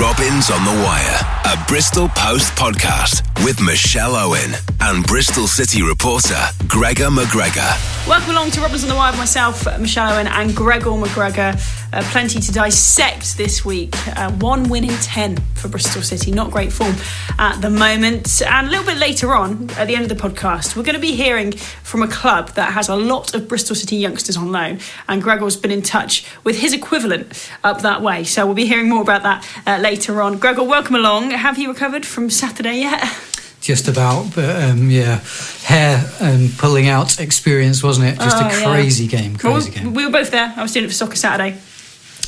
Robins on the Wire, a Bristol Post podcast with Michelle Owen and Bristol City reporter Gregor McGregor. Welcome along to Robins on the Wire myself, Michelle Owen, and Gregor McGregor. Uh, plenty to dissect this week. Uh, one win in 10 for Bristol City. Not great form at the moment. And a little bit later on, at the end of the podcast, we're going to be hearing from a club that has a lot of Bristol City youngsters on loan. And Gregor's been in touch with his equivalent up that way. So we'll be hearing more about that uh, later on. Gregor, welcome along. Have you recovered from Saturday yet? just about. But um, yeah, hair and pulling out experience, wasn't it? Just Oh, a yeah. crazy game, crazy we, game. we were both there. I was doing it for Soccer Saturday.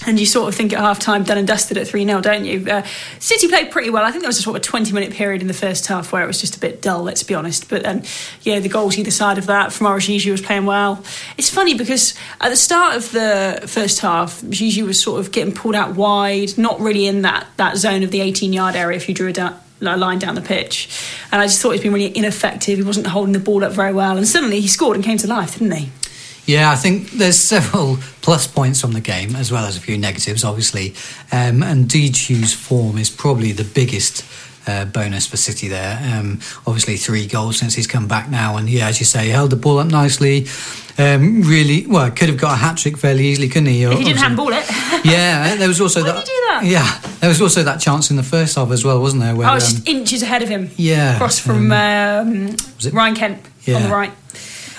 And you sort of think at half time, done and dusted at 3 0, don't you? Uh, City played pretty well. I think there was a sort of 20 minute period in the first half where it was just a bit dull, let's be honest. But um, yeah, the goals either side of that from Gigi was playing well. It's funny because at the start of the first half, Gigi was sort of getting pulled out wide, not really in that, that zone of the 18 yard area if you drew a a line down the pitch. And I just thought he's been really ineffective. He wasn't holding the ball up very well. And suddenly he scored and came to life, didn't he? Yeah, I think there's several plus points from the game as well as a few negatives, obviously. Um, and Diédhiou's form is probably the biggest uh, bonus for City there. Um, obviously, three goals since he's come back now, and yeah, as you say, held the ball up nicely. Um, really, well, could have got a hat trick fairly easily, couldn't he? If he didn't handball it. Yeah, there was also Why that. did he do that? Yeah, there was also that chance in the first half as well, wasn't there? Where, I was um, just inches ahead of him. yeah, Across from um, it- Ryan Kent on the right.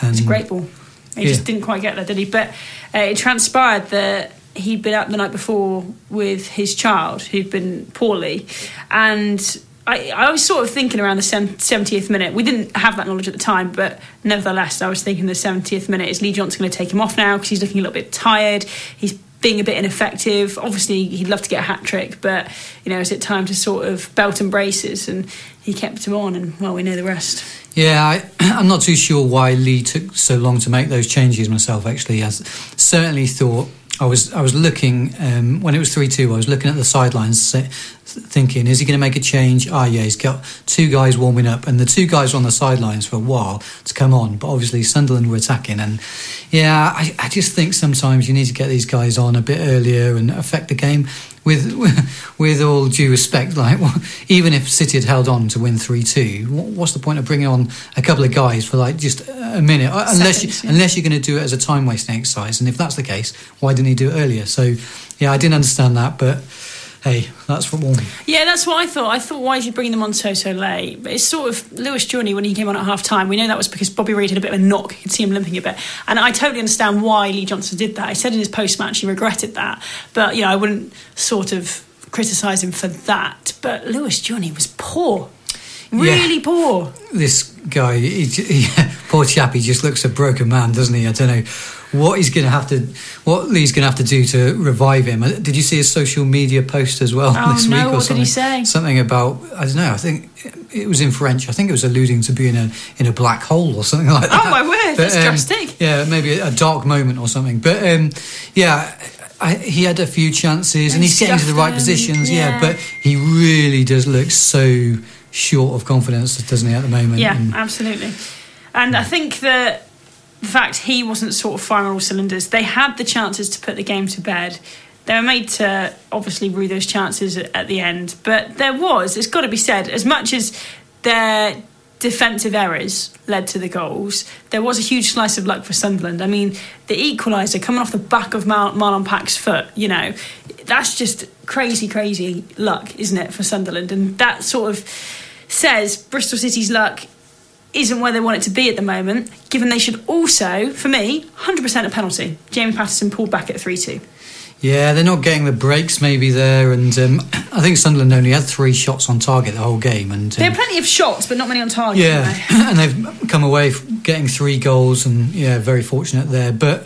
It's a great ball. He Yeah. just didn't quite get there, did he? But uh, it transpired that he'd been out the night before with his child who'd been poorly. And I, I was sort of thinking around the 70th minute. We didn't have that knowledge at the time, but nevertheless, I was thinking the 70th minute is Lee Johnson going to take him off now because he's looking a little bit tired. He's being a bit ineffective. Obviously, he'd love to get a hat trick, but you know, is it time to sort of belt and braces? And he kept him on, and well, we know the rest. Yeah, I, I'm not too sure why Lee took so long to make those changes myself. Actually, I certainly thought I was I was looking um, when it was three two. I was looking at the sidelines, thinking, is he going to make a change? Ah, yeah, he's got two guys warming up, and the two guys were on the sidelines for a while to come on. But obviously, Sunderland were attacking, and yeah, I, I just think sometimes you need to get these guys on a bit earlier and affect the game. With with all due respect, like even if City had held on to win three two, what's the point of bringing on a couple of guys for like just a minute? Uh, Unless you, yeah. unless you're going to do it as a time wasting exercise, and if that's the case, why didn't he do it earlier? So yeah, I didn't understand that, but hey, that's football. Yeah, that's what I thought. I thought, why is he bringing them on so, so late? But it's sort of Lewis Journey when he came on at half time. We know that was because Bobby Reid had a bit of a knock. You could see him limping a bit. And I totally understand why Lee Johnson did that. He said in his post match he regretted that. But, you know, I wouldn't sort of criticise him for that. But Lewis Journey was poor. Really poor. This guy, he, he, poor chap, he just looks a broken man, doesn't he? I don't know what he's going to have to, what Lee's going to have to do to revive him. Uh, Did you see his social media post as well Oh, this no, week or what did something? he say? Something about I don't know. I think it was in French. I think it was alluding to being a, in a black hole or something like that. Oh, my word, that's drastic. Yeah, maybe a dark moment or something. But um, yeah. I, he had a few chances and he's getting to the right positions, yeah. yeah. But he really does look so short of confidence, doesn't he, at the moment? Yeah, And- absolutely. And I think that the fact he wasn't sort of firing all cylinders, they had the chances to put the game to bed. They were made to obviously rue those chances at at the end. But there was, it's got to be said, as much as their defensive errors led to the goals, there was a huge slice of luck for Sunderland. I mean, the equaliser coming off the back of Mar- Marlon Pack's foot, you know, that's just crazy, crazy luck, isn't it, for Sunderland? And that sort of says Bristol City's luck isn't where they want it to be at the moment, given they should also, for me, 100% a penalty. Jamie Paterson pulled back at 3 2. Yeah, they're not getting the breaks maybe there, and um, I think Sunderland only had three shots on target the whole game, and They um, had plenty of shots, but not many on target. yeah, they? and they've come away getting three goals, and yeah, very fortunate there. But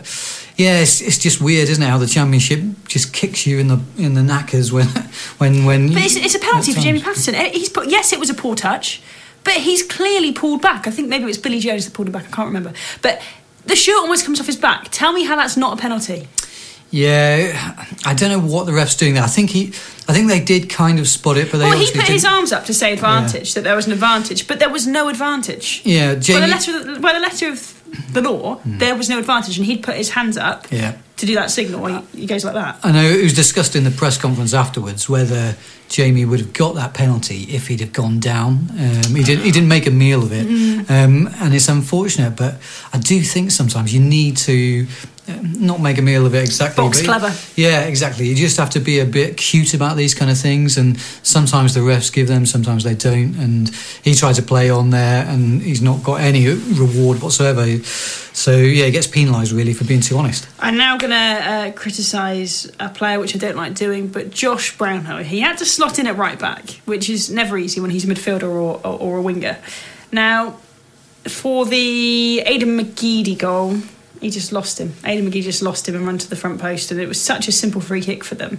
yeah, it's, it's just weird, isn't it? How the championship just kicks you in the in the knackers when when when. But it's, it's a penalty for Jamie. Paterson. Eh, He's put yes, it was a poor touch, but he's clearly pulled back. I think maybe it was Billy Jones that pulled him back. I can't remember. But the shirt almost comes off his back. Tell me how that's not a penalty. Yeah, I don't know what the ref's doing there. I think he, I think they did kind of spot it, but they Well, he put his didn't- arms up to say advantage, that there was an advantage, but there was no advantage. Yeah, By the letter, of the, by the letter of the law, hmm. there was no advantage, and he'd put his hands up Yeah. To do that signal. He, he goes like that. I know it was discussed in the press conference afterwards whether Jamie would have got that penalty if he'd have gone down. Um, he didn't. He didn't make a meal of it, Mm. um, and it's unfortunate. But I do think sometimes you need to not make a meal of it exactly. Box clever. Yeah, exactly. You just have to be a bit cute about these kind of things, and sometimes the refs give them, sometimes they don't. And he tried to play on there, and he's not got any reward whatsoever. So yeah, he gets penalised really for being too honest. I'm now going to uh, criticise a player which I don't like doing, but Josh Brownhill. He had to slot in at right back, which is never easy when he's a midfielder or, or, or a winger. Now, for the Aidan McGeady goal, he just lost him. Aidan McGeady just lost him and run to the front post, and it was such a simple free kick for them.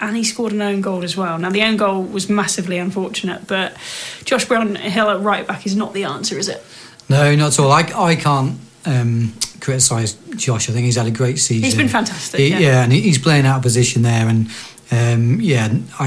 And he scored an own goal as well. Now, the own goal was massively unfortunate, but Josh Brown Brownhill at right back is not the answer, is it? No, not at all. I, I can't um, criticise Josh. I think he's had a great season. He's been fantastic, He- yeah. and he's playing out of position there. And um, yeah, I,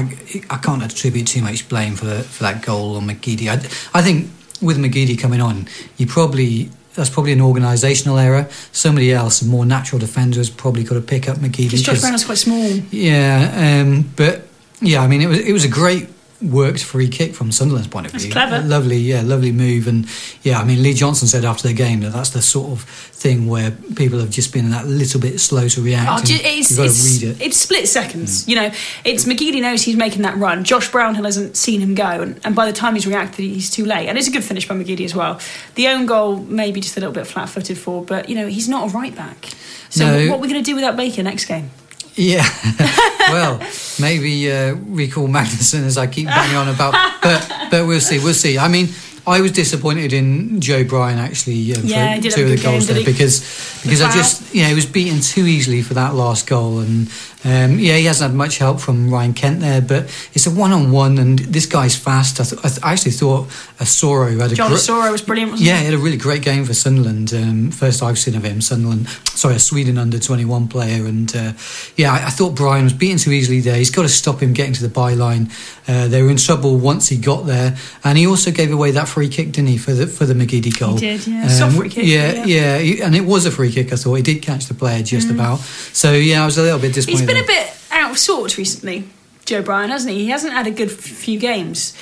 I can't attribute too much blame for for that goal on McGeady. I, I think with McGeady coming on, you probably. That's probably an organisational error. Somebody else, a more natural defender, has probably got to pick up McGeady. Because Josh 'cause- Brownhill's quite small. yeah, um, but yeah, I mean, it was it was a great worked free kick from Sunderland's point of That's view. clever. lovely, yeah, lovely move, and yeah, I mean, Lee Johnson said after the game that that's the sort of thing where people have just been that little bit slow to react. Oh, and ju- it's, you've got it's, to read it. it's split seconds. Mm. You know, it's McGeady knows he's making that run. Josh Brownhill hasn't seen him go, and, and by the time he's reacted, he's too late. And it's a good finish by McGeady as well. The own goal, maybe just a little bit flat footed for, but you know, he's not a right back. So No. what are we going to do without Baker next game? Yeah, well, maybe uh, recall Magnuson as I keep banging on about, but but we'll see, we'll see. I mean. I was disappointed in Joe Bryan actually um, Yeah, for two of the goals game, there because because I just yeah he was beaten too easily for that last goal and um, yeah he hasn't had much help from Ryan Kent there but it's a one on one and this guy's fast I, th- I, th- I actually thought Asoro had a John gr- Soro was brilliant, yeah, he? he had a really great game for Sunderland. Um, first I've seen of him, Sunderland. Sorry, a Sweden under twenty one player, and uh, yeah, I, I thought Bryan was beaten too easily there. He's got to stop him getting to the byline. Uh, they were in trouble once he got there, and he also gave away that free kick, didn't he, for the for the McGeady goal? did, yeah. Soft free kick, Yeah, yeah. yeah, and it was a free kick. I thought he did catch the player just about. So yeah, I was a little bit disappointed. He's been a bit out of sorts recently, Joe Bryan, hasn't he? He hasn't had a good f- few games.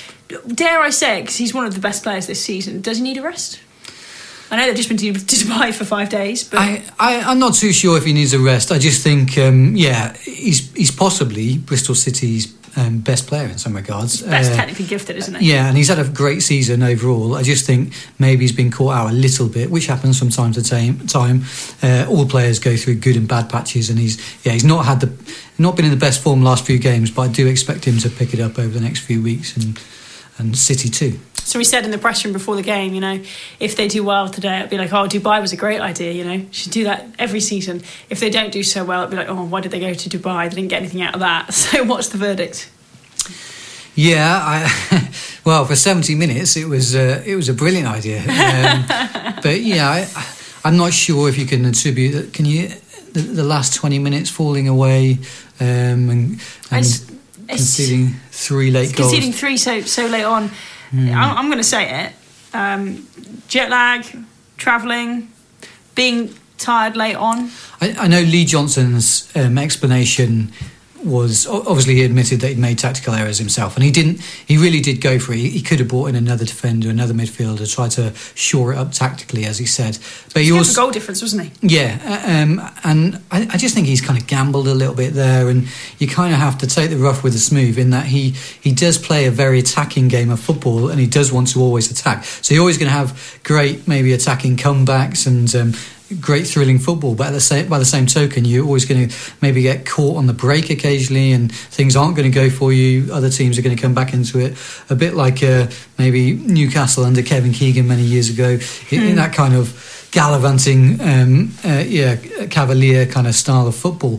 Dare I say, because he's one of the best players this season, does he need a rest? I know they've just been to, Dubai for five days, but I, I, I'm not too sure if he needs a rest. I just think, um, yeah, he's he's possibly Bristol City's um, best player in some regards. best Uh, technically gifted, isn't he? Yeah, and he's had a great season overall. I just think maybe he's been caught out a little bit, which happens from time to time. time. Uh, all players go through good and bad patches, and he's yeah he's not had the not been in the best form last few games, but I do expect him to pick it up over the next few weeks and and City too. So we said in the press room before the game, you know, if they do well today, it'd be like, oh, Dubai was a great idea, you know, should do that every season. If they don't do so well, it'd be like, oh, why did they go to Dubai? They didn't get anything out of that. So what's the verdict? Yeah, I, well, for seventy minutes, it was uh, it was a brilliant idea. Um, but yeah, I, I'm not sure if you can attribute that. Can you the, the last twenty minutes falling away um, and, and It's- it's- conceding three late goals? Conceding three so so late on, I'm, I'm going to say it. Um, jet lag, travelling, being tired late on. I, I know Lee Johnson's um, explanation was obviously he admitted that he'd made tactical errors himself, and he didn't. He really did go for it. He, he could have brought in another defender, another midfielder, try to shore it up tactically, as he said. But he He also was a goal difference, wasn't he? Yeah, uh, um, and I, I just think he's kind of gambled a little bit there, and you kind of have to take the rough with the smooth in that he he does play a very attacking game of football, and he does want to always attack. So you're always going to have great maybe attacking comebacks and. Um, Great thrilling football, but at the same, by the same token, you're always going to maybe get caught on the break occasionally, and things aren't going to go for you. Other teams are going to come back into it, a bit like uh, maybe Newcastle under Kevin Keegan many years ago, in, in that kind of gallivanting, um, uh, yeah, cavalier kind of style of football.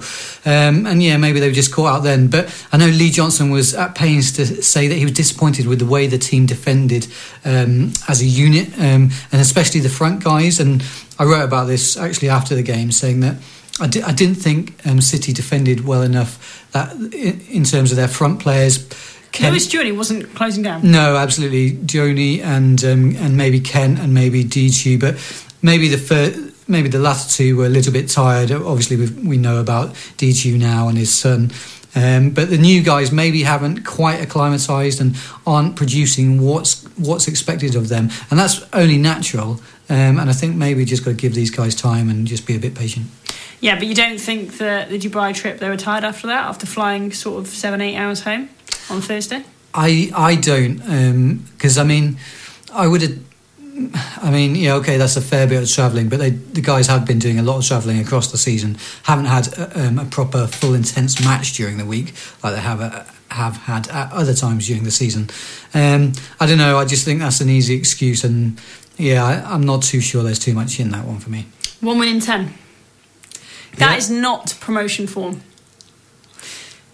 Um, and yeah, maybe they were just caught out then. But I know Lee Johnson was at pains to say that he was disappointed with the way the team defended um, as a unit, um, and especially the front guys. And I wrote about this actually after the game, saying that. I, di- I didn't think um, City defended well enough that in, in terms of their front players. Kent- Lewis Jewelly wasn't closing down. no, absolutely, Joni and um, and maybe Kent and maybe Diédhiou, but maybe the fir- maybe the latter two were a little bit tired. Obviously, we we know about Diédhiou now and his son. Um, but the new guys maybe haven't quite acclimatized and aren't producing what's what's expected of them, and that's only natural. Um, and I think maybe just got to give these guys time and just be a bit patient. Yeah, but you don't think that the Dubai trip they were tired after that, after flying sort of seven, eight hours home on Thursday? I I don't because I mean I would have. I mean, yeah, okay, that's a fair bit of travelling, but they, the guys have been doing a lot of travelling across the season. Haven't had uh, um, a proper, full, intense match during the week like they have uh, have had at other times during the season. Um, I don't know. I just think that's an easy excuse, and yeah, I, I'm not too sure there's too much in that one for me. One win in ten. That Yeah. is not promotion form.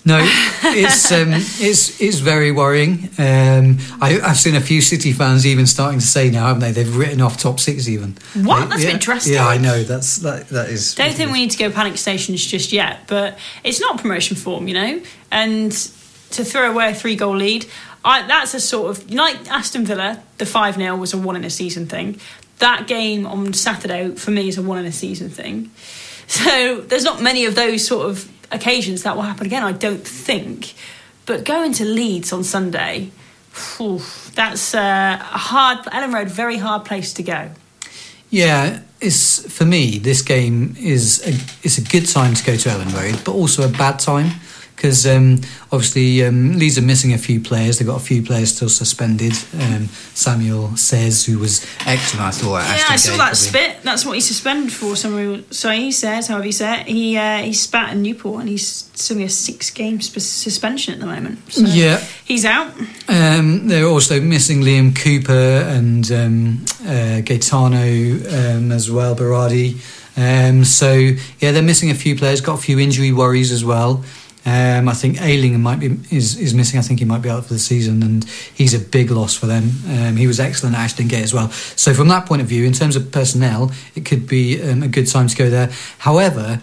No, it's um, it's it's very worrying. Um, I, I've seen a few City fans even starting to say now, haven't they? They've written off top six even. What? They- That's a yeah, bit drastic. Yeah, I know. That's that. That is. Don't think we need to go panic stations just yet, but it's not promotion form, you know. And to throw away a three goal lead, I, that's a sort of like Aston Villa. The five 0 was a one in a season thing. That game on Saturday for me is a one in a season thing. So there's not many of those sort of occasions that will happen again. I don't think. But going to Leeds on Sunday, phew, that's uh, a hard. Elland Road, very hard place to go. Yeah, it's for me. This game is a, it's a good time to go to Elland Road, but also a bad time because um, obviously um, Leeds are missing a few players. They've got a few players still suspended. Um, Samuel says, who was excellent, I thought. At Yeah, I saw that probably. spit. That's what he's suspended for. Samuel. so he says, however you say it, he uh, he spat in Newport, and he's still a six game sp- suspension at the moment. So Yeah. he's out. Um, they're also missing Liam Cooper and um, uh, Gaetano um, as well, Berardi. Um, so yeah, they're missing a few players. Got a few injury worries as well. Um, I think Ailing might be is, is missing. I think he might be out for the season, and he's a big loss for them. Um, he was excellent at Ashton Gate as well. So from that point of view, in terms of personnel, it could be um, a good time to go there. However,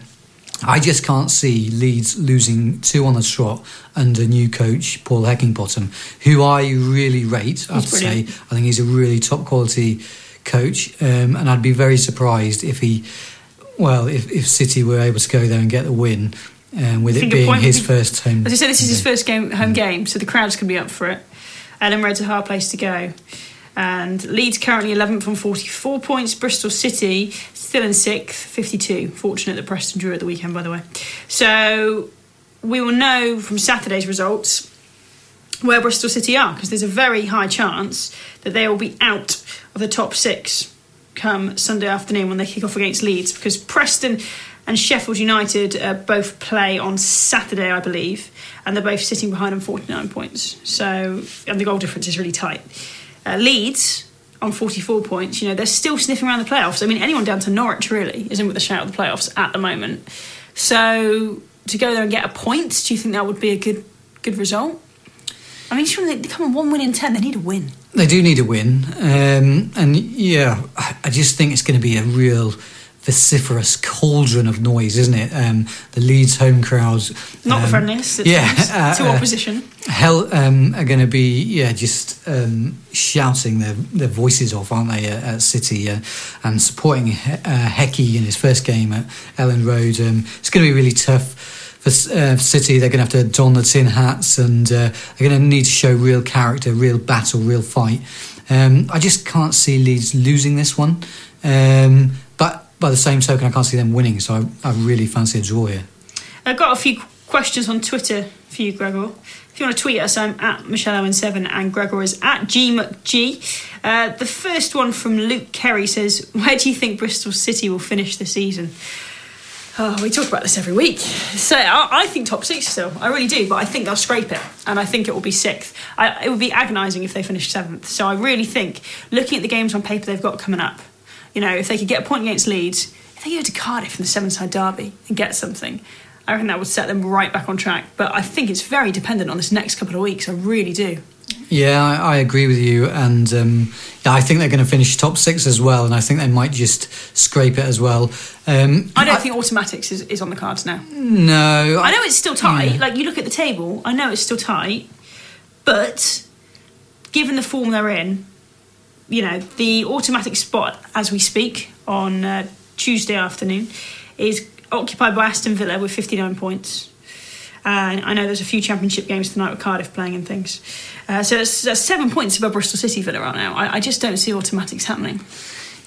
I just can't see Leeds losing two on the trot under new coach Paul Heckingbottom, who I really rate. I have to say. I think he's a really top quality coach, um, and I'd be very surprised if he, well, if, if City were able to go there and get the win, um, with it being his be- first home. As I said, this is his first game home game, so the crowds can be up for it. Elland Road's a hard place to go. And Leeds currently 11th on 44 points. Bristol City still in 6th, 52. Fortunate that Preston drew at the weekend, by the way. So we will know from Saturday's results where Bristol City are, because there's a very high chance that they will be out of the top six come Sunday afternoon when they kick off against Leeds, because Preston and Sheffield United uh, both play on Saturday, I believe, and they're both sitting behind on 49 points. So, and the goal difference is really tight. Uh, Leeds on 44 points, you know, they're still sniffing around the playoffs. I mean, anyone down to Norwich really is in with a shout of the playoffs at the moment. So, to go there and get a point, do you think that would be a good good result? I mean, they come on one win in 10, they need a win. They do need a win, um, and yeah, I just think it's going to be a real vociferous cauldron of noise, isn't it? Um, the Leeds home crowds, Not the um, friendliest. yeah, uh, to uh, opposition. Hell um, are going to be yeah just um, shouting their, their voices off, aren't they, at, at City uh, and supporting he- uh, Hecky in his first game at Elland Road. Um, it's going to be really tough for uh, City. They're going to have to don the tin hats and uh, they're going to need to show real character, real battle, real fight. Um, I just can't see Leeds losing this one, um, by the same token, I can't see them winning. So I, I really fancy a draw here. I've got a few questions on Twitter for you, Gregor. If you want to tweet us, I'm at Michelle Owen 7 and Gregor is at GMcG. Uh, the first one from Luke Kerry says, Where do you think Bristol City will finish the season? Oh, we talk about this every week. So I, I think top six still. I really do, but I think they'll scrape it, and I think it will be sixth. I, it would be agonising if they finished seventh. So I really think, looking at the games on paper they've got coming up, You know, if they could get a point against Leeds, if they go to Cardiff in the Severnside derby and get something, I reckon that would set them right back on track. But I think it's very dependent on this next couple of weeks. I really do. Yeah, I, I agree with you, and um, yeah, I think they're going to finish top six as well, and I think they might just scrape it as well. Um, I don't think automatics is, is on the cards now. No, I know it's still tight. Yeah. Like you look at the table, I know it's still tight, but given the form they're in, you know the automatic spot as we speak on uh, Tuesday afternoon is occupied by Aston Villa with 59 points. Uh, I know there's a few championship games tonight with Cardiff playing and things. Uh, so that's, seven points above Bristol City Villa right now. I, I just don't see automatics happening.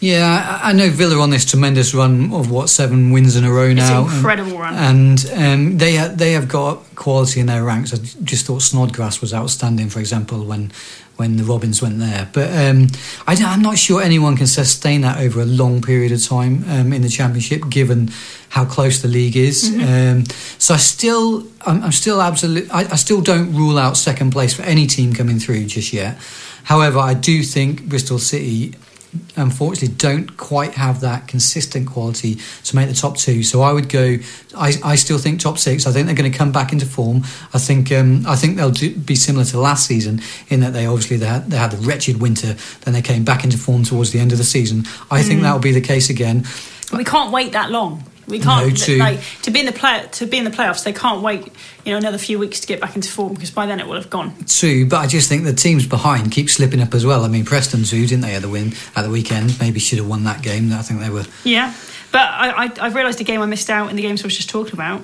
Yeah, I I know Villa on this tremendous run of what seven wins in a row now. an incredible run. and um, they ha- they have got quality in their ranks. I just thought Snodgrass was outstanding, for example, when when the Robins went there. But um, I am not sure anyone can sustain that over a long period of time um, in the Championship, given how close the league is. Um, so I still, I'm, I'm still absolutely, I, I still don't rule out second place for any team coming through just yet. However, I do think Bristol City unfortunately don't quite have that consistent quality to make the top two. So I would go. I, I still think top six. I think they're going to come back into form. I think um, I think they'll do, be similar to last season in that they obviously they had, they had a wretched winter, then they came back into form towards the end of the season. I think that will be the case again. We can't wait that long. We can't No, true. like to be in the play to be in the playoffs. They can't wait, you know, another few weeks to get back into form because by then it will have gone. True, but I just think the teams behind keep slipping up as well. I mean, Preston too, didn't they, at the win at the weekend? Maybe should have won that game. I think they were. Yeah, but I, I, I've realised a game I missed out in the games I was just talking about.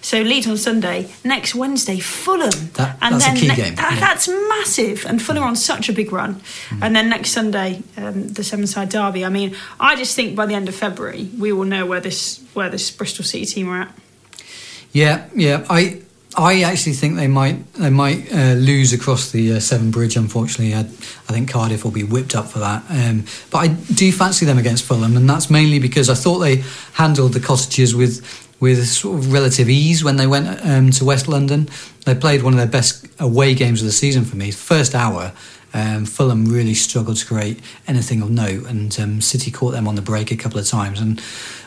So Leeds on Sunday, next Wednesday Fulham, That- that's a key game, that- yeah. That's massive, and Fulham are on such a big run. Mm. And then next Sunday, um, the Severnside derby. I mean, I just think by the end of February we will know where this where this Bristol City team are at. Yeah, yeah. I I actually think they might they might uh, lose across the uh, Severn Bridge. Unfortunately, I, I think Cardiff will be whipped up for that. Um, but I do fancy them against Fulham, and that's mainly because I thought they handled the Cottagers with with sort of relative ease when they went um, to West London. They played one of their best away games of the season for me. First hour. Um, Fulham really struggled to create anything of note, and um, City caught them on the break a couple of times, and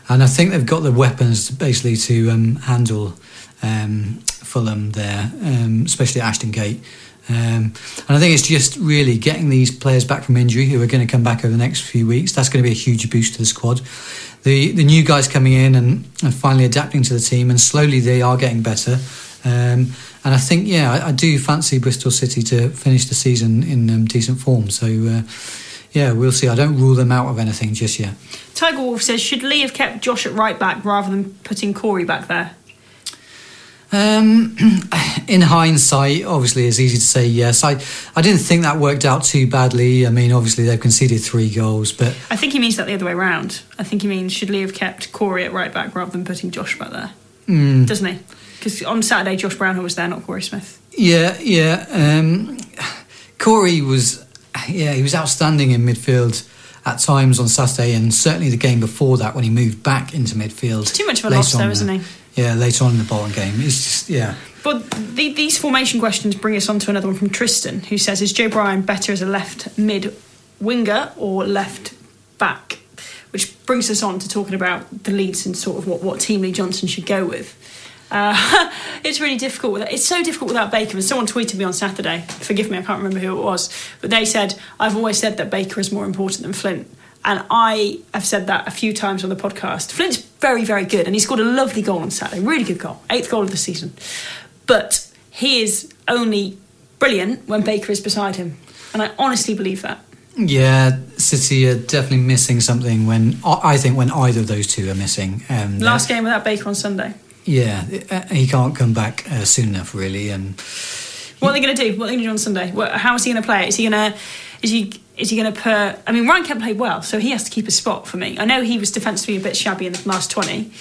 and I think they've got the weapons basically to um, handle um, Fulham there, um, especially at Ashton Gate. Um, and I think it's just really getting these players back from injury who are going to come back over the next few weeks. That's going to be a huge boost to the squad. The the new guys coming in and, and finally adapting to the team, and slowly they are getting better. Um, and I think, yeah, I, I do fancy Bristol City to finish the season in um, decent form. So, uh, yeah, we'll see. I don't rule them out of anything just yet. Tiger Wolf says, should Lee have kept Josh at right back rather than putting Korey back there? Um, in hindsight, obviously, it's easy to say yes. I, I didn't think that worked out too badly. I mean, obviously, they've conceded three goals, but I think he means that the other way round. I think he means should Lee have kept Korey at right back rather than putting Josh back there? mm, Doesn't he? Because on Saturday, Josh Brownhill was there, not Korey Smith. yeah, yeah. Um, Korey was, yeah, he was outstanding in midfield at times on Saturday, and certainly the game before that when he moved back into midfield. Too much of a loss, though, isn't he? Yeah, later on in the Bolton game, it's just yeah. But the, these formation questions bring us on to another one from Tristan, who says, Is Joe Bryan better as a left mid winger or left back? Which brings us on to talking about the Leeds and sort of what, what team Lee Johnson should go with. Uh, it's really difficult. With, it's so difficult without Baker. And someone tweeted me on Saturday, forgive me, I can't remember who it was, but they said, I've always said that Baker is more important than Flint. And I have said that a few times on the podcast. Flint's very, very good, and he scored a lovely goal on Saturday. Really good goal. Eighth goal of the season. But he is only brilliant when Baker is beside him. And I honestly believe that. Yeah, City are definitely missing something when I think when either of those two are missing. Um, Last game without Baker on Sunday. Yeah, uh, he can't come back uh, soon enough, really. And What are they going to do? What are they going to do on Sunday? How is he going to play? Is he going to? Is he? Is he going to put? I mean, Ryan Kent played well, so he has to keep a spot for me. I know he was defensively a bit shabby in the last twenty,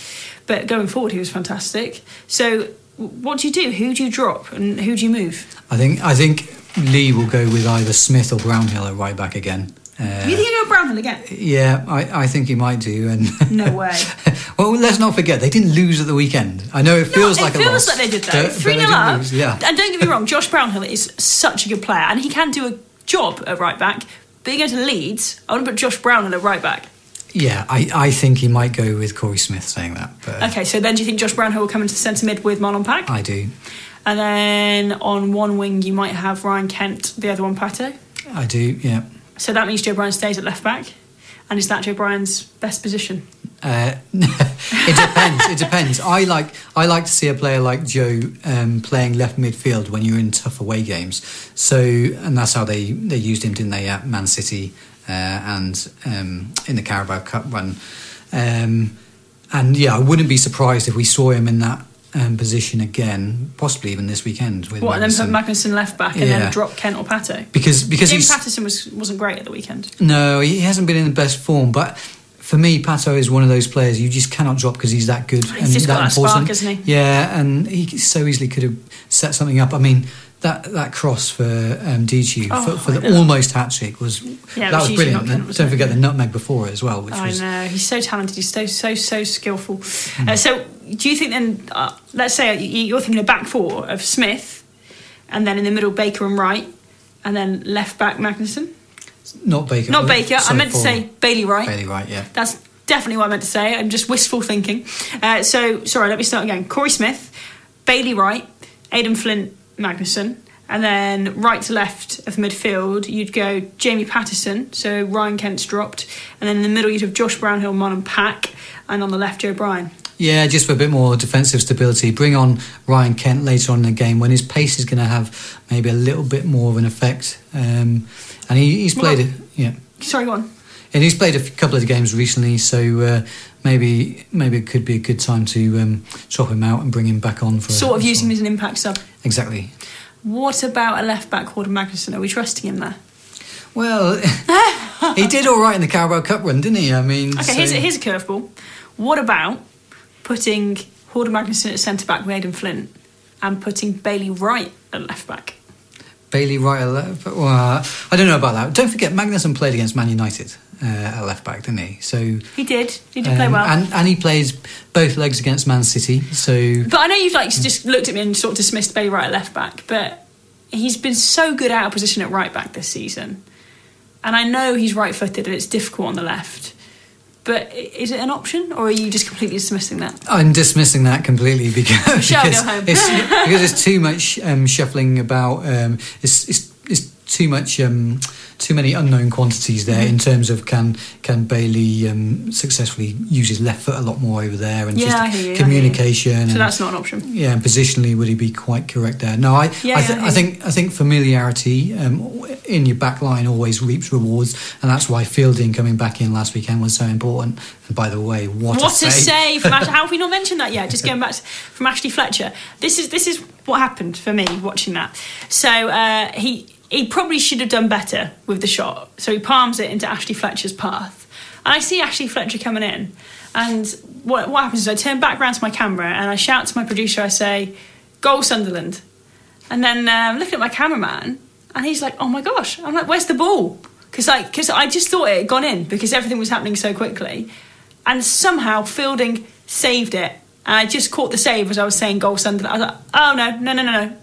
but going forward, he was fantastic. So, what do you do? Who do you drop, and who do you move? I think I think Lee will go with either Smith or Brownhill at right back again. Uh, you think you go Brownhill again? yeah, I, I think he might do. And No way. well, let's not forget they didn't lose at the weekend. I know it feels no, like it a feels loss. like they did though. Three they 0 didn't up. lose, Yeah, And don't get me wrong, Josh Brownhill is such a good player, and he can do a job at right back. But you go to Leeds, I want to put Josh Brown in at right back. Yeah, I, I think he might go with Korey Smith saying that. But Okay, so then do you think Josh Brown will come into the centre mid with Marlon Pack? I do. And then on one wing, you might have Ryan Kent, the other one, Pato. I do, yeah. So that means Joe Bryan stays at left back. And is that Joe Bryan's best position? Uh, it depends. it depends. I like I like to see a player like Joe um, playing left midfield when you're in tough away games. So, and that's how they, they used him, didn't they, at Man City uh, and um, in the Carabao Cup run. Um, and yeah, I wouldn't be surprised if we saw him in that um, position again, possibly even this weekend. With What, and then put Magnussen. Magnussen left back and Yeah. then drop Kent or Pato? because because he's Paterson was, wasn't great at the weekend. No, he hasn't been in the best form, but for me, Pato is one of those players you just cannot drop because he's that good and He's just got that spark, hasn't he? Yeah, and he so easily could have set something up. I mean, that that cross for um, Oh, for, for the almost hat trick was Yeah, that was was brilliant. not And don't it? forget the nutmeg before it as well, which I was know he's so talented. He's so so so skillful. Hmm. Uh, so, do you think then? Uh, let's say you- you're thinking a back four of Smith, and then in the middle Baker and Wright, and then left back Magnuson. Not Baker. Not Baker. I sorry, meant to say Bailey Wright. Bailey Wright. Yeah, That's definitely what I meant to say. I'm just wistful thinking. Uh, so, sorry, let me start again. Korey Smith, Bailey Wright, Aden Flint, Magnuson. And then right to left of midfield, you'd go Jamie Paterson, so Ryan Kent's dropped. And then in the middle, you'd have Josh Brownhill, Marlon Pack. And on the left, Joe Bryan. yeah, just for a bit more defensive stability. Bring on Ryan Kent later on in the game when his pace is going to have maybe a little bit more of an effect. Um, and he, he's played it. Yeah. Sorry, go on. And he's played a couple of games recently, so uh, maybe maybe it could be a good time to um, swap him out and bring him back on for Sort of a- using him as an impact sub. exactly. What about a left back called Magnuson? Are we trusting him there? Well, he did all right in the Carabao Cup run, didn't he? I mean, Okay, so- here's, a, here's a curveball. What about putting Horder Magnuson at centre back with Aden Flint and putting Bailey Wright at left back? Bailey Wright. at left- Well, I don't know about that. Don't forget, Magnuson played against Man United uh, at left back, didn't he? So He did. He did play um, well. and and he plays both legs against Man City. So but I know you've like just looked at me and sort of dismissed Bailey Wright at left back, but he's been so good out of position at right back this season. And I know he's right footed and it's difficult on the left. But is it an option or are you just completely dismissing that? I'm dismissing that completely because, because, it's, because it's too much um, shuffling about. Um, it's, it's, it's too much. Um, too many unknown quantities there Mm-hmm. in terms of can can Bailey um, successfully use his left foot a lot more over there and Yeah, just you, I hear you. communication. So and, that's not an option. yeah, and positionally, would he be quite correct there? No, I, Yeah, I, yeah, th- I I think I think familiarity um, in your back line always reaps rewards, and that's why Fielding coming back in last weekend was so important. And by the way, what, What a a save! save from Ash- How have we not mentioned that yet? Just going back to, from Ashley Fletcher. This is this is what happened for me watching that. So uh, he he probably should have done better with the shot. So he palms it into Ashley Fletcher's path, and I see Ashley Fletcher coming in. And what what happens is I turn back round to my camera and I shout to my producer. I say, "Goal Sunderland!" And then uh, I'm looking at my cameraman, and he's like, "Oh my gosh!" I'm like, "Where's the ball?" Because like, because I just thought it had gone in because everything was happening so quickly, and somehow Fielding saved it. And I just caught the save as I was saying goal Sunderland. I was like, "Oh no, no, no, no, no!"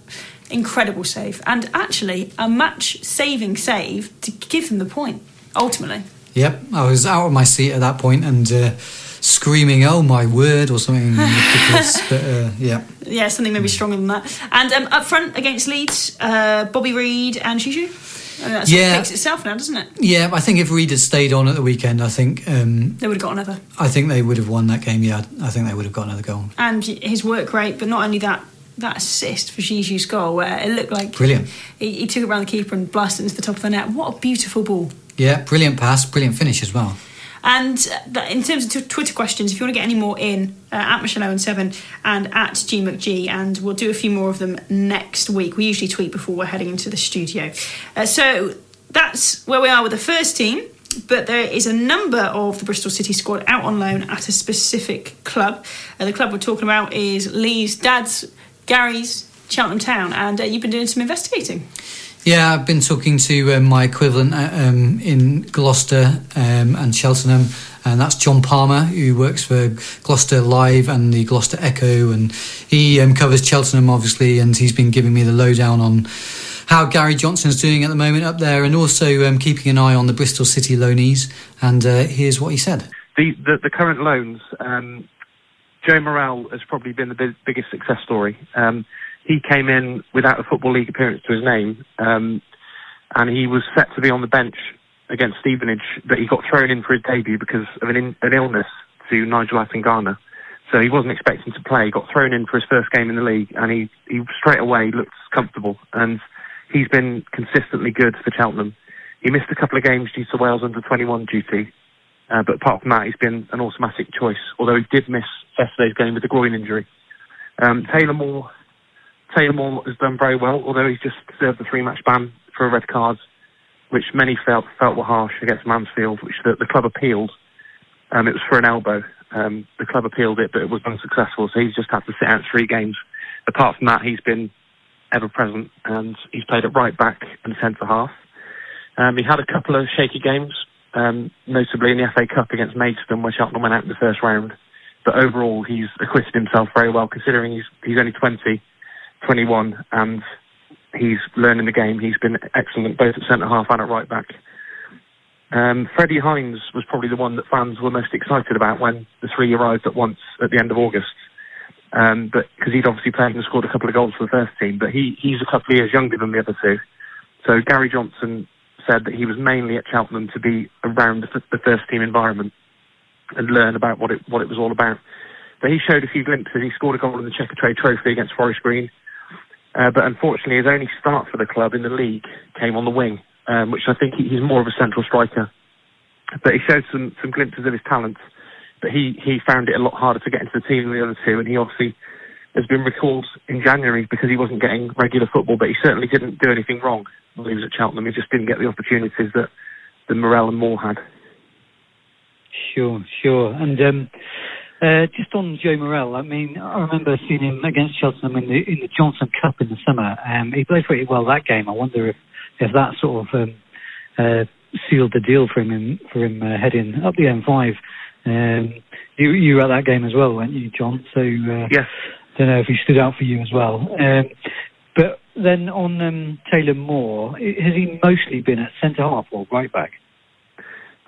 Incredible save, and actually a match-saving save to give them the point. Ultimately, Yep, I was out of my seat at that point and uh, screaming, "Oh my word!" or something ridiculous. But uh, yeah, yeah, something maybe stronger than that. And um, up front against Leeds, uh, Bobby Reid and Shishu. I mean, that sort Yeah. of itself now, doesn't it? yeah. I think if Reid had stayed on at the weekend, I think um, They would have got another. I think they would have won that game. Yeah, I think they would have got another goal. and his work rate, but not only that, that assist for Gigi's goal where it looked like Brilliant. He, he took it around the keeper and blasted into the top of the net. What a beautiful ball! Yeah, brilliant pass, brilliant finish as well. And uh, in terms of Twitter questions, if you want to get any more in, uh, at Michelle Owen seven and at G McG, and we'll do a few more of them next week. We usually tweet before we're heading into the studio. Uh, so that's where we are with the first team. But there is a number of the Bristol City squad out on loan at a specific club. Uh, the club we're talking about is Lee's dad's, Gary's, Cheltenham Town, and uh, you've been doing some investigating. Yeah, I've been talking to um, my equivalent uh, um, in Gloucester um, and Cheltenham, and that's John Palmer, who works for Gloucester Live and the Gloucester Echo, and he um, covers Cheltenham, obviously, and he's been giving me the lowdown on how Gary Johnson's doing at the moment up there, and also um, keeping an eye on the Bristol City loanees. And uh, here's what he said. the, the, the current loans, um, Joe Morrell has probably been the big, biggest success story. Um, he came in without a Football League appearance to his name, um, and he was set to be on the bench against Stevenage, but he got thrown in for his debut because of an, in, an illness to Nigel Atangana. So he wasn't expecting to play. He got thrown in for his first game in the league, and he, he straight away looked comfortable. And he's been consistently good for Cheltenham. He missed a couple of games due to Wales under 21 duty, uh, but apart from that, he's been an automatic choice. Although he did miss yesterday's game with a groin injury. Um, Taylor Moore, Taylor Moore has done very well, although he's just served the three-match ban for a red card, which many felt felt were harsh against Mansfield, which the, the club appealed. Um, it was for an elbow. Um, the club appealed it, but it was unsuccessful, so he's just had to sit out three games. Apart from that, he's been ever present, and he's played at right back and centre half. Um, he had a couple of shaky games, um, notably in the FA Cup against Maidstone, where Cheltenham went out in the first round. But overall, he's acquitted himself very well, considering he's he's only 20, 21, and he's learning the game. He's been excellent both at centre half and at right back. Um, Freddie Hinds was probably the one that fans were most excited about when the three arrived at once at the end of August. Um, but because he'd obviously played and scored a couple of goals for the first team, but he he's a couple of years younger than the other two. So Gary Johnson said that he was mainly at Cheltenham to be around the, the first team environment and learn about what it what it was all about. But he showed a few glimpses. He scored a goal in the Checkatrade Trophy against Forest Green. Uh, but unfortunately, his only start for the club in the league came on the wing um, which I think he, he's more of a central striker. But he showed some, some glimpses of his talent. But he, he found it a lot harder to get into the team than the other two, and he obviously has been recalled in January because he wasn't getting regular football, but he certainly didn't do anything wrong when he was at Cheltenham. He just didn't get the opportunities that, that Morrell and Moore had. Sure, sure. And um, uh, just on Joe Morrell, I mean, I remember seeing him against Cheltenham in the in the Johnson Cup in the summer. Um, he played pretty well that game. I wonder if if that sort of um, uh, sealed the deal for him for him uh, heading up the M5. Um, you you were at that game as well, weren't you, John? So uh, yes. Don't know if he stood out for you as well. Um, but then on um, Taylor Moore, has he mostly been at centre half or right back?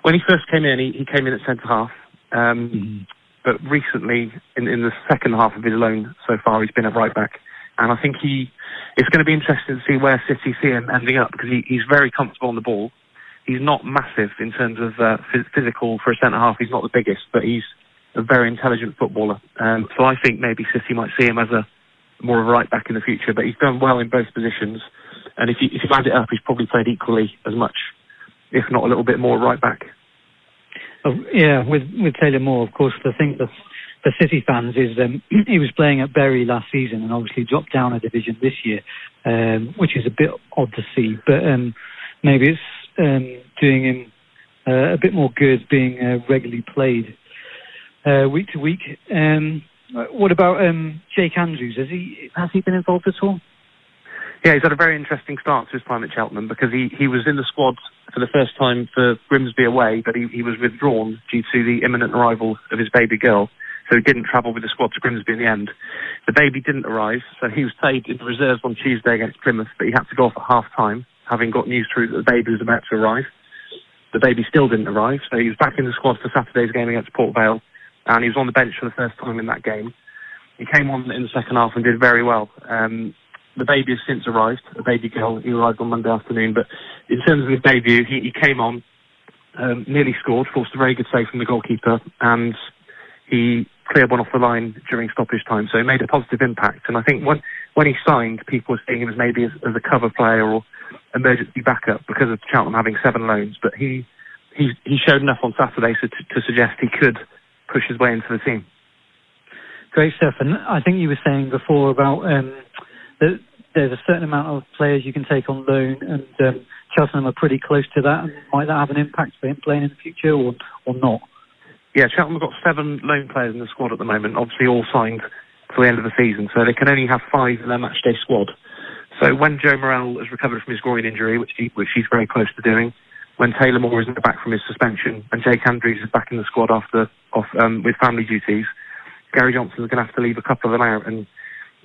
When he first came in, he, he came in at centre half. Um, mm-hmm. But recently, in, in the second half of his loan so far, he's been at right back. And I think he it's going to be interesting to see where City see him ending up because he, he's very comfortable on the ball. He's not massive in terms of uh, physical for a centre half. He's not the biggest, but he's a very intelligent footballer. Um, so I think maybe City might see him as a more of a right back in the future. But he's done well in both positions, and if you if you add it up, he's probably played equally as much, if not a little bit more right back. Oh, yeah, with with Taylor Moore, of course, the thing that's for City fans is um, he was playing at Bury last season and obviously dropped down a division this year, um, which is a bit odd to see. But um, maybe it's um, doing him uh, a bit more good being uh, regularly played uh, week to week. Um, what about um, Jake Andrews? Has he has he been involved at all? Yeah, he's had a very interesting start to his time at Cheltenham because he, he was in the squad for the first time for Grimsby away, but he, he was withdrawn due to the imminent arrival of his baby girl so he didn't travel with the squad to Grimsby in the end. The baby didn't arrive, so he was played in the reserves on Tuesday against Plymouth, but he had to go off at half time, having got news through that the baby was about to arrive. The baby still didn't arrive, so he was back in the squad for Saturday's game against Port Vale, and he was on the bench for the first time in that game. He came on in the second half and did very well. Um, the baby has since arrived, a baby girl. He arrived on Monday afternoon, but in terms of his debut, he, he came on, um, nearly scored, forced a very good save from the goalkeeper, and he cleared one off the line during stoppage time, so he made a positive impact. And I think when when he signed, people were seeing him as maybe as, as a cover player or emergency backup because of Cheltenham having seven loans. But he he he showed enough on Saturday to, to suggest he could push his way into the team. Great stuff. And I think you were saying before about um, that there's a certain amount of players you can take on loan, and um, Cheltenham are pretty close to that. And might that have an impact for him playing in the future, or or not? Yeah, Cheltenham have got seven loan players in the squad at the moment, obviously all signed for the end of the season, so they can only have five in their matchday squad. So when Joe Morrell has recovered from his groin injury, which, he, which he's very close to doing, when Taylor Moore isn't back from his suspension, and Jake Andrews is back in the squad after off um, with family duties, Gary Johnson is going to have to leave a couple of them out, and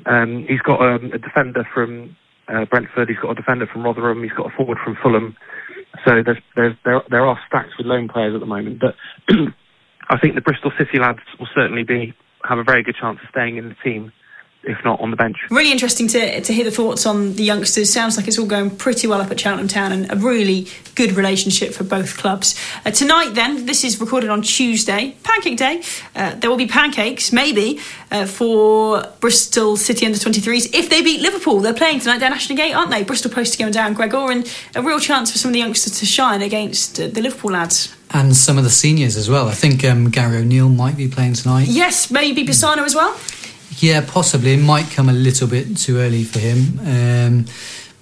um, he's got um, a defender from uh, Brentford, he's got a defender from Rotherham, he's got a forward from Fulham. So there's, there's, there, there are stacks with loan players at the moment, but I think the Bristol City lads will certainly be have a very good chance of staying in the team if not on the bench. Really interesting to, to hear the thoughts on the youngsters. Sounds like it's all going pretty well up at Cheltenham Town and a really good relationship for both clubs. Uh, tonight, then, this is recorded on Tuesday, Pancake Day. Uh, there will be pancakes, maybe, uh, for Bristol City under 23s if they beat Liverpool. They're playing tonight down Ashton Gate, aren't they? Bristol Post going down, Gregor, and a real chance for some of the youngsters to shine against uh, the Liverpool lads. And some of the seniors as well. I think um, Gary O'Neill might be playing tonight. Yes, maybe Pisano as well. Yeah, possibly. It might come a little bit too early for him. Um,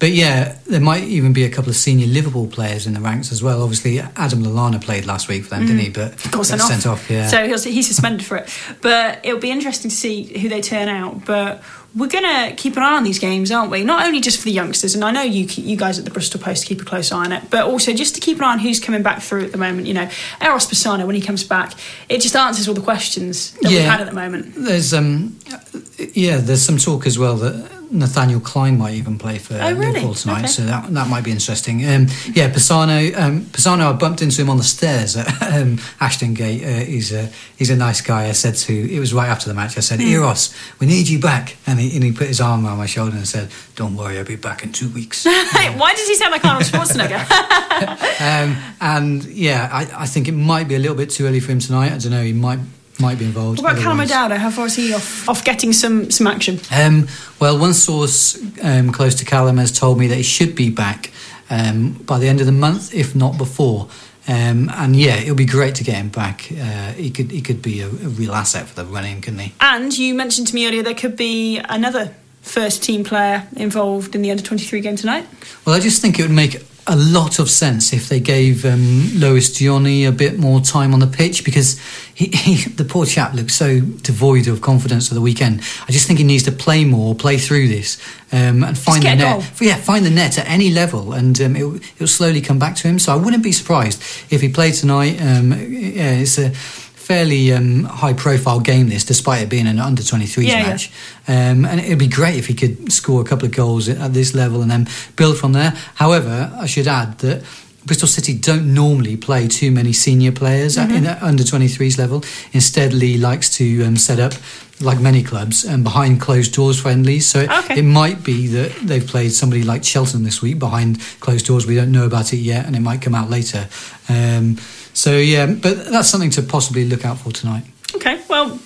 but yeah, there might even be a couple of senior Liverpool players in the ranks as well. Obviously, Adam Lallana played last week for them, mm. didn't he? But got sent, sent off. Yeah. So he's suspended for it. But it'll be interesting to see who they turn out. But we're going to keep an eye on these games, aren't we? Not only just for the youngsters, and I know you you guys at the Bristol Post keep a close eye on it, but also just to keep an eye on who's coming back through at the moment. You know, Eros Pisano when he comes back, it just answers all the questions that yeah, we've had at the moment. There's um, yeah, there's some talk as well that Nathaniel Clyne might even play for oh, really? Liverpool tonight, okay. so that that might be interesting. Um, yeah, Pisano, um, Pisano, I bumped into him on the stairs at um, Ashton Gate. Uh, he's a he's a nice guy. I said to it was right after the match. I said, mm. Eros, we need you back, and he, and he put his arm around my shoulder and said, "Don't worry, I'll be back in two weeks." Why does he sound like Arnold Schwarzenegger? um, and yeah, I, I think it might be a little bit too early for him tonight. I don't know. He might might be involved. What about Callum O'Dowda? How far is he off, off getting some, some action? Um, well, one source um, close to Callum has told me that he should be back um, by the end of the month, if not before. Um, and yeah, it would be great to get him back. Uh, he could he could be a, a, real asset for the running, couldn't he? And you mentioned to me earlier there could be another first team player involved in the under twenty three game tonight. Well, I just think it would make a lot of sense if they gave um, Lewis Dioni a bit more time on the pitch because he, he, the poor chap looks so devoid of confidence at the weekend. I just think he needs to play more, play through this, um, and find the net. Yeah, find the net at any level, and um, it, will slowly come back to him. So I wouldn't be surprised if he played tonight. Um, yeah, it's a fairly um, high profile game this, despite it being an under 23s yeah, match. Yeah. Um, and it'd be great if he could score a couple of goals at this level and then build from there. However, I should add that. Bristol City don't normally play too many senior players mm-hmm. at, in under 23s level. Instead, Lee likes to um, set up, like many clubs, and behind closed doors friendlies. So okay. it might be that they've played somebody like Cheltenham this week behind closed doors. We don't know about it yet, and it might come out later. Um, so yeah, but that's something to possibly look out for tonight. Okay, well.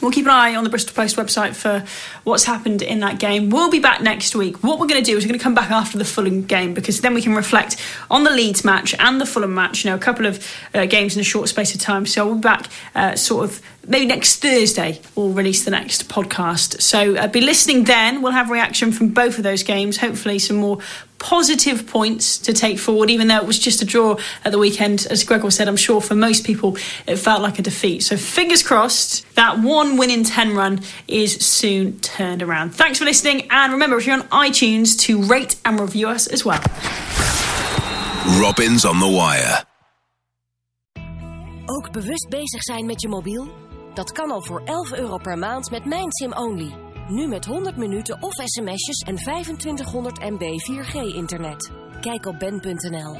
We'll keep an eye on the Bristol Post website for what's happened in that game. We'll be back next week. What we're going to do is we're going to come back after the Fulham game because then we can reflect on the Leeds match and the Fulham match. You know, a couple of uh, games in a short space of time. So we'll be back uh, sort of maybe next Thursday we'll release the next podcast. So uh, be listening then. We'll have reaction from both of those games. Hopefully, some more positive points to take forward, even though it was just a draw at the weekend. As Gregor said, I'm sure for most people it felt like a defeat. So fingers crossed that one win in 10 run is soon turned around. Thanks for listening. And remember, if you're on iTunes, to rate and review us as well. Robins on the wire. Ook bewust bezig zijn met je mobiel? Dat kan al voor 11 euro per maand met mijn Sim Only. Nu met 100 minuten of sms'jes en 2500 MB 4G internet. Kijk op ben.nl.